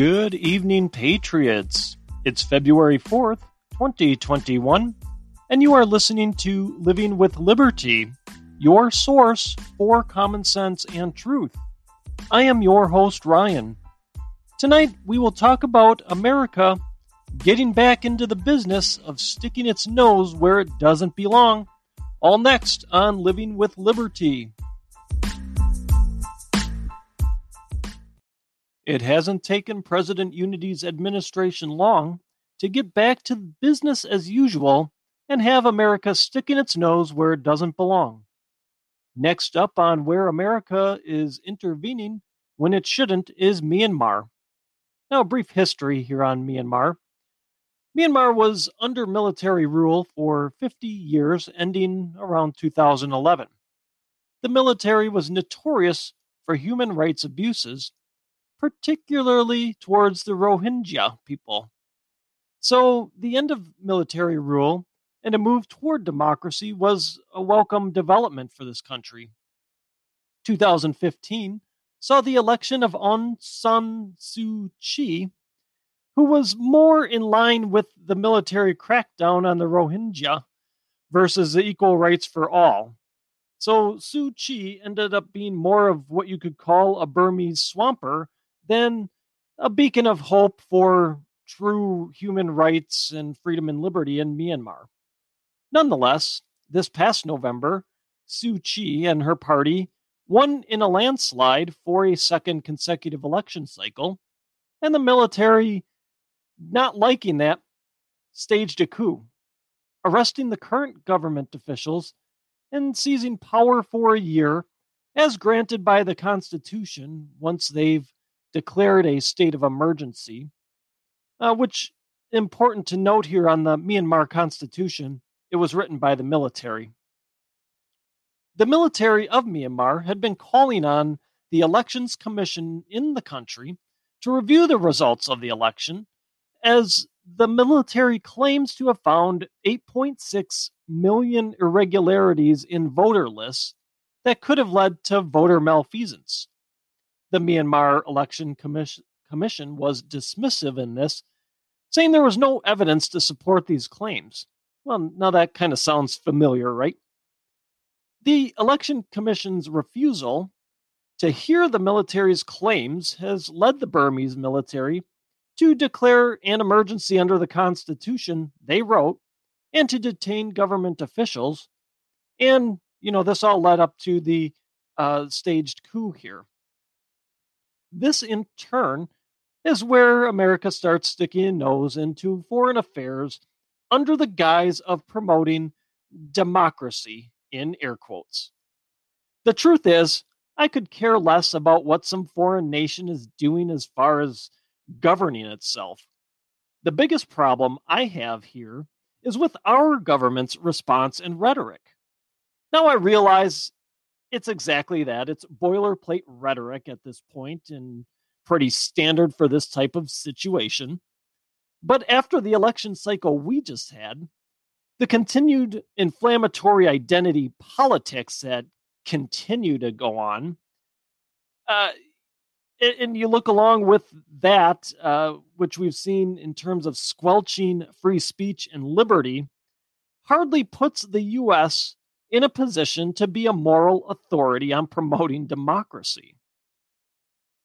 Good evening, Patriots. It's February 4th, 2021, and you are listening to Living with Liberty, your source for common sense and truth. I am your host, Ryan. Tonight, we will talk about America getting back into the business of sticking its nose where it doesn't belong. All next on Living with Liberty. It hasn't taken President Unity's administration long to get back to business as usual and have America sticking its nose where it doesn't belong. Next up on where America is intervening when it shouldn't is Myanmar. Now, a brief history here on Myanmar. Myanmar was under military rule for 50 years, ending around 2011. The military was notorious for human rights abuses particularly towards the Rohingya people. So, the end of military rule and a move toward democracy was a welcome development for this country. 2015 saw the election of Aung San Suu Kyi, who was more in line with the military crackdown on the Rohingya versus the equal rights for all. So Suu Kyi ended up being more of what you could call a Burmese swamper then a beacon of hope for true human rights and freedom and liberty in Myanmar. Nonetheless, this past November, Suu Kyi and her party won in a landslide for a second consecutive election cycle, and the military, not liking that, staged a coup, arresting the current government officials and seizing power for a year as granted by the Constitution once they've declared a state of emergency, uh, which important to note here on the Myanmar Constitution, it was written by the military. The military of Myanmar had been calling on the Elections Commission in the country to review the results of the election, as the military claims to have found 8.6 million irregularities in voter lists that could have led to voter malfeasance the Myanmar Election Commission, Commission was dismissive in this, saying there was no evidence to support these claims. Well, now that kind of sounds familiar, right? The Election Commission's refusal to hear the military's claims has led the Burmese military to declare an emergency under the Constitution they wrote and to detain government officials. And, you know, this all led up to the uh, staged coup here. This, in turn, is where America starts sticking a nose into foreign affairs under the guise of promoting democracy in air quotes. The truth is, I could care less about what some foreign nation is doing as far as governing itself. The biggest problem I have here is with our government's response and rhetoric. Now, I realize it's exactly that. It's boilerplate rhetoric at this point and pretty standard for this type of situation. But after the election cycle we just had, the continued inflammatory identity politics that continue to go on, uh, and you look along with that, uh, which we've seen in terms of squelching free speech and liberty, hardly puts the U.S in a position to be a moral authority on promoting democracy.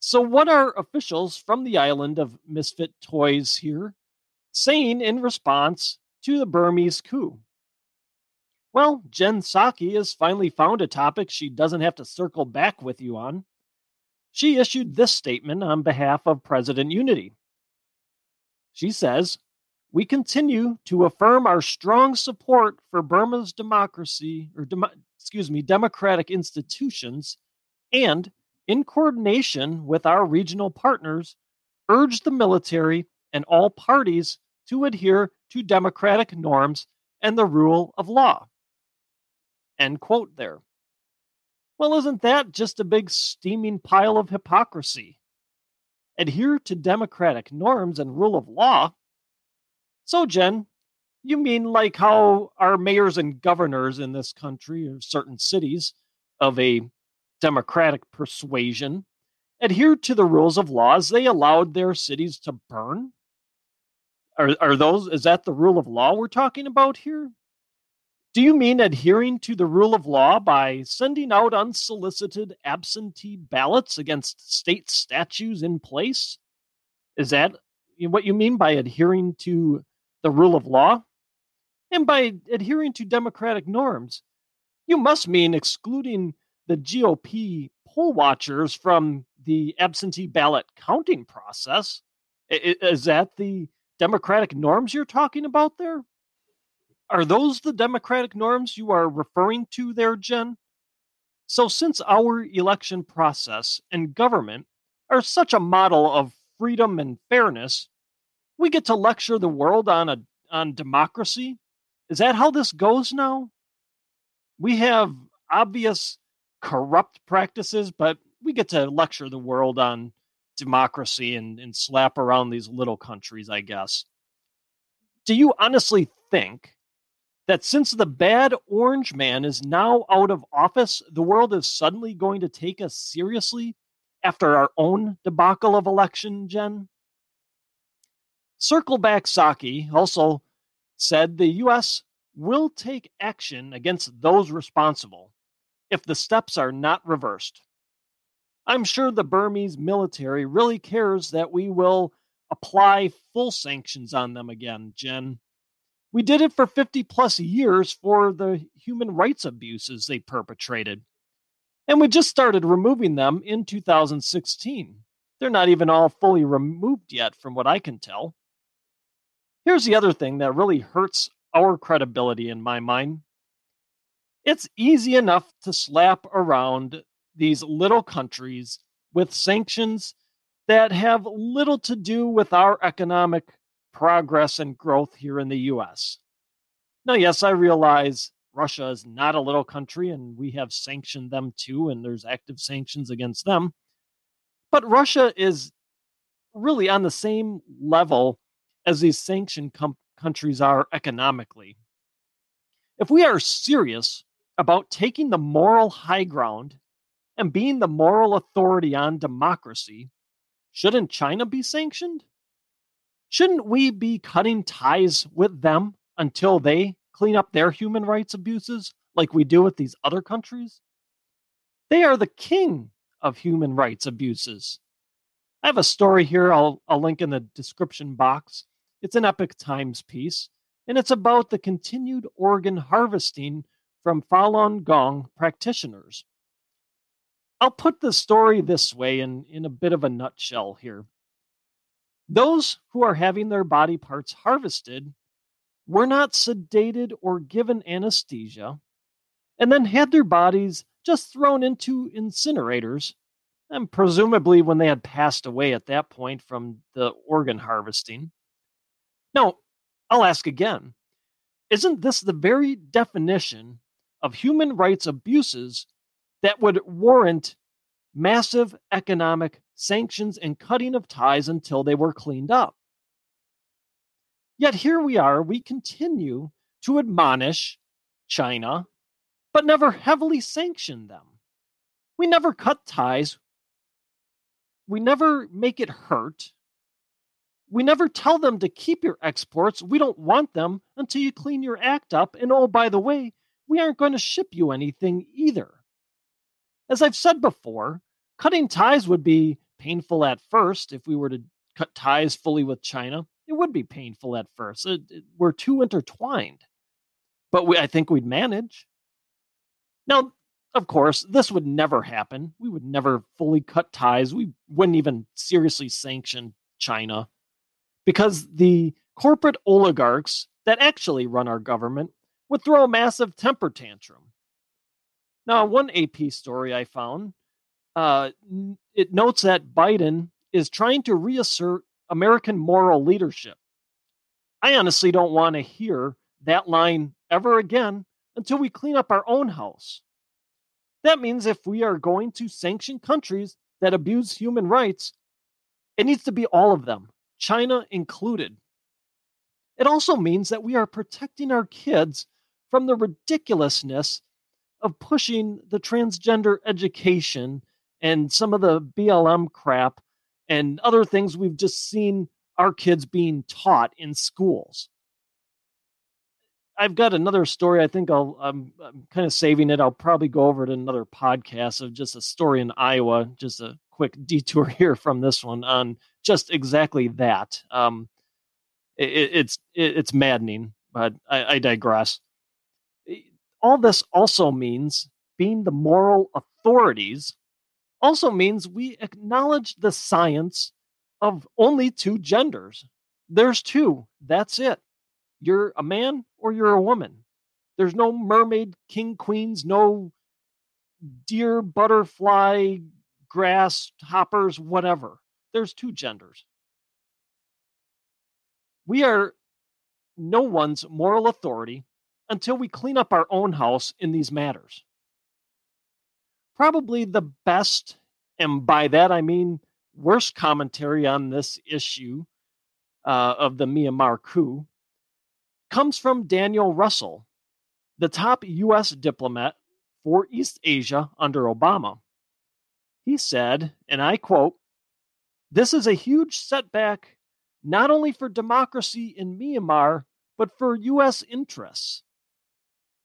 So, what are officials from the island of misfit toys here saying in response to the Burmese coup? Well, Jen Psaki has finally found a topic she doesn't have to circle back with you on. She issued this statement on behalf of President Unity. She says, we continue to affirm our strong support for Burma's democracy, or dem- excuse me, democratic institutions, and in coordination with our regional partners, urge the military and all parties to adhere to democratic norms and the rule of law. End quote there. Well, isn't that just a big steaming pile of hypocrisy? Adhere to democratic norms and rule of law so, Jen, you mean like how our mayors and governors in this country or certain cities of a democratic persuasion adhered to the rules of laws, they allowed their cities to burn. Are, are those, is that the rule of law we're talking about here? Do you mean adhering to the rule of law by sending out unsolicited absentee ballots against state statutes in place? Is that what you mean by adhering to the rule of law? And by adhering to democratic norms, you must mean excluding the GOP poll watchers from the absentee ballot counting process. Is that the democratic norms you're talking about there? Are those the democratic norms you are referring to there, Jen? So, since our election process and government are such a model of freedom and fairness, we get to lecture the world on a on democracy. Is that how this goes now? We have obvious corrupt practices, but we get to lecture the world on democracy and, and slap around these little countries, I guess. Do you honestly think that since the bad orange man is now out of office, the world is suddenly going to take us seriously after our own debacle of election, Jen? Circleback Psaki also said the U.S. will take action against those responsible if the steps are not reversed. I'm sure the Burmese military really cares that we will apply full sanctions on them again, Jen. We did it for 50 plus years for the human rights abuses they perpetrated. And we just started removing them in 2016. They're not even all fully removed yet, from what I can tell. Here's the other thing that really hurts our credibility in my mind it's easy enough to slap around these little countries with sanctions that have little to do with our economic progress and growth here in the US. Now, yes, I realize Russia is not a little country and we have sanctioned them too, and there's active sanctions against them. But Russia is really on the same level as these sanctioned com- countries are economically. If we are serious about taking the moral high ground and being the moral authority on democracy, shouldn't China be sanctioned? Shouldn't we be cutting ties with them until they clean up their human rights abuses like we do with these other countries? They are the king of human rights abuses. I have a story here I'll, I'll link in the description box. It's an Epoch Times piece, and it's about the continued organ harvesting from Falun Gong practitioners. I'll put the story this way in, in a bit of a nutshell here. Those who are having their body parts harvested were not sedated or given anesthesia, and then had their bodies just thrown into incinerators, and presumably when they had passed away at that point from the organ harvesting. Now, I'll ask again isn't this the very definition of human rights abuses that would warrant massive economic sanctions, and cutting of ties until they were cleaned up. Yet here we are, we continue to admonish China, but never heavily sanction them. We never cut ties. We never make it hurt. We never tell them to keep your exports. We don't want them until you clean your act up. And oh, by the way, we aren't going to ship you anything either. As I've said before, cutting ties would be painful at first if we were to cut ties fully with China. It would be painful at first. It, it, we're too intertwined, but we, I think we'd manage. Now, of course, this would never happen. We would never fully cut ties. We wouldn't even seriously sanction China because the corporate oligarchs that actually run our government would throw a massive temper tantrum. Now, one AP story I found uh, it notes that Biden is trying to reassert American moral leadership. I honestly don't want to hear that line ever again until we clean up our own house. That means if we are going to sanction countries that abuse human rights, it needs to be all of them, China included. It also means that we are protecting our kids from the ridiculousness of pushing the transgender education and some of the BLM crap and other things we've just seen our kids being taught in schools. I've got another story. I think I'll I'm, I'm kind of saving it. I'll probably go over to another podcast of just a story in Iowa. Just a quick detour here from this one on just exactly that. Um, it, it's it, it's maddening, but I, I digress. All this also means being the moral authorities also means we acknowledge the science of only two genders. There's two. That's it. You're a man or you're a woman. There's no mermaid, king, queens, no deer, butterfly, grass, hoppers, whatever. There's two genders. We are no one's moral authority until we clean up our own house in these matters probably the best, and by that I mean worst commentary on this issue uh, of the Myanmar coup, comes from Daniel Russel, the top U.S. diplomat for East Asia under Obama. He said, and I quote, This is a huge setback not only for democracy in Myanmar, but for U.S. interests.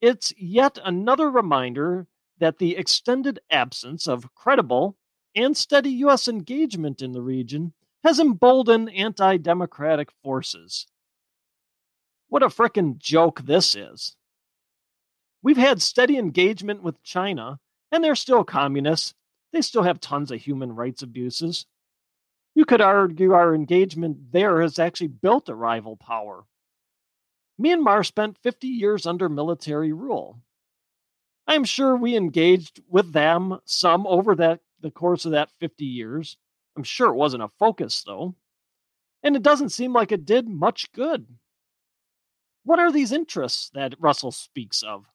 It's yet another reminder that the extended absence of credible and steady U.S. engagement in the region has emboldened anti democratic forces. What a frickin' joke this is. We've had steady engagement with China, and they're still communists. They still have tons of human rights abuses. You could argue our engagement there has actually built a rival power. Myanmar spent 50 years under military rule. I'm sure we engaged with them some over that the course of that 50 years. I'm sure it wasn't a focus though. And it doesn't seem like it did much good. What are these interests that Russel speaks of?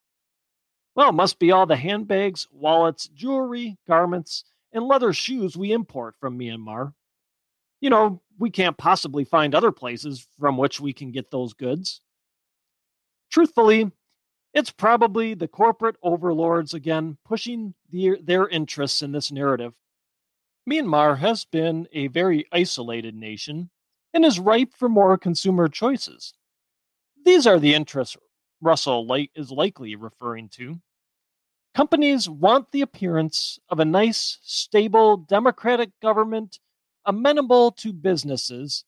Well, it must be all the handbags, wallets, jewelry, garments, and leather shoes we import from Myanmar. You know, we can't possibly find other places from which we can get those goods. Truthfully, it's probably the corporate overlords again pushing the, their interests in this narrative. Myanmar has been a very isolated nation and is ripe for more consumer choices. These are the interests Russel is likely referring to. Companies want the appearance of a nice, stable, democratic government amenable to businesses,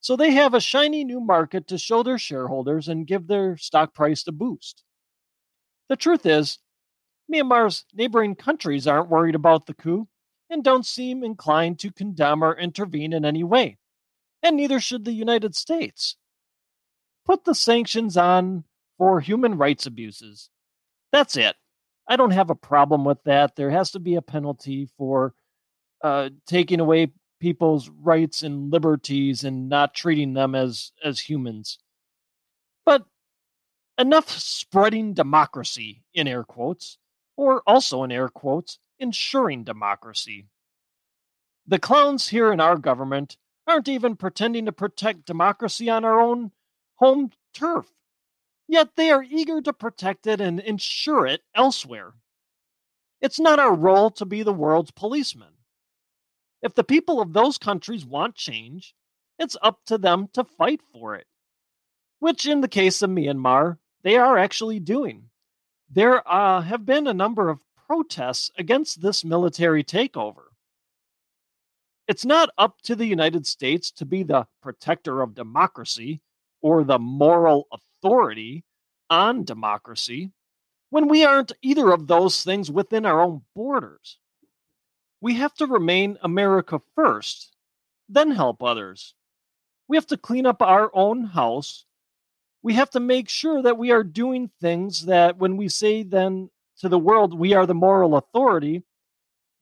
so they have a shiny new market to show their shareholders and give their stock price a boost. The truth is, Myanmar's neighboring countries aren't worried about the coup and don't seem inclined to condemn or intervene in any way, and neither should the United States. Put the sanctions on for human rights abuses. That's it. I don't have a problem with that. There has to be a penalty for uh, taking away people's rights and liberties and not treating them as as humans. But enough spreading democracy in air quotes, or also in air quotes, ensuring democracy. The clowns here in our government aren't even pretending to protect democracy on our own home turf, yet they are eager to protect it and ensure it elsewhere. It's not our role to be the world's policeman. If the people of those countries want change, it's up to them to fight for it. Which, in the case of Myanmar, they are actually doing. There uh, have been a number of protests against this military takeover. It's not up to the United States to be the protector of democracy or the moral authority on democracy when we aren't either of those things within our own borders. We have to remain America first, then help others. We have to clean up our own house we have to make sure that we are doing things that when we say then to the world we are the moral authority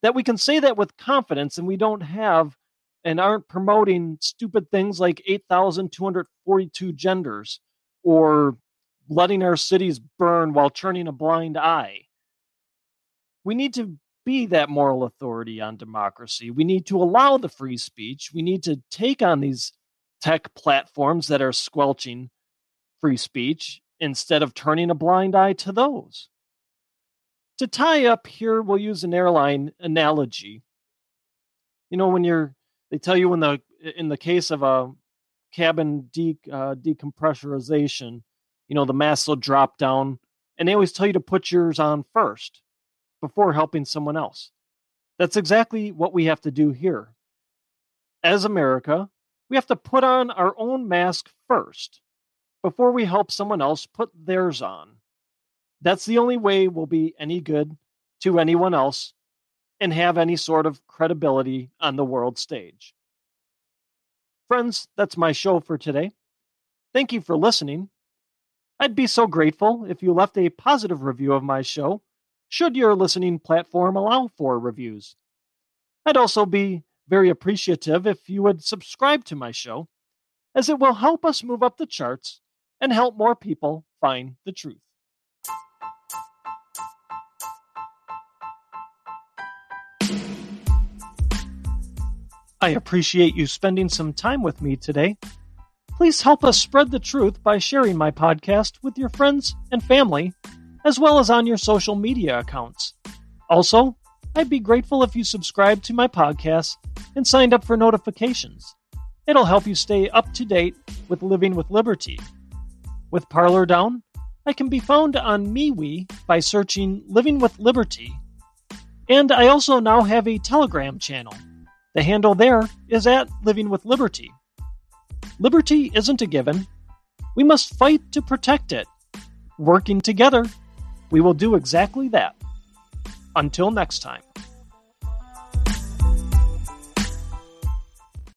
that we can say that with confidence and we don't have and aren't promoting stupid things like 8242 genders or letting our cities burn while turning a blind eye we need to be that moral authority on democracy we need to allow the free speech we need to take on these tech platforms that are squelching free speech instead of turning a blind eye to those. To tie up here, we'll use an airline analogy. You know, when you're, they tell you in the in the case of a cabin de, uh, decompressurization, you know, the mask will drop down, and they always tell you to put yours on first before helping someone else. That's exactly what we have to do here. As America, we have to put on our own mask first before we help someone else put theirs on. That's the only way we'll be any good to anyone else and have any sort of credibility on the world stage. Friends, that's my show for today. Thank you for listening. I'd be so grateful if you left a positive review of my show, should your listening platform allow for reviews. I'd also be very appreciative if you would subscribe to my show, as it will help us move up the charts and help more people find the truth. I appreciate you spending some time with me today. Please help us spread the truth by sharing my podcast with your friends and family, as well as on your social media accounts. Also, I'd be grateful if you subscribed to my podcast and signed up for notifications. It'll help you stay up to date with Living with Liberty. With Parler Down, I can be found on MeWe by searching Living with Liberty. And I also now have a Telegram channel. The handle there is at Living with Liberty. Liberty isn't a given. We must fight to protect it. Working together, we will do exactly that. Until next time.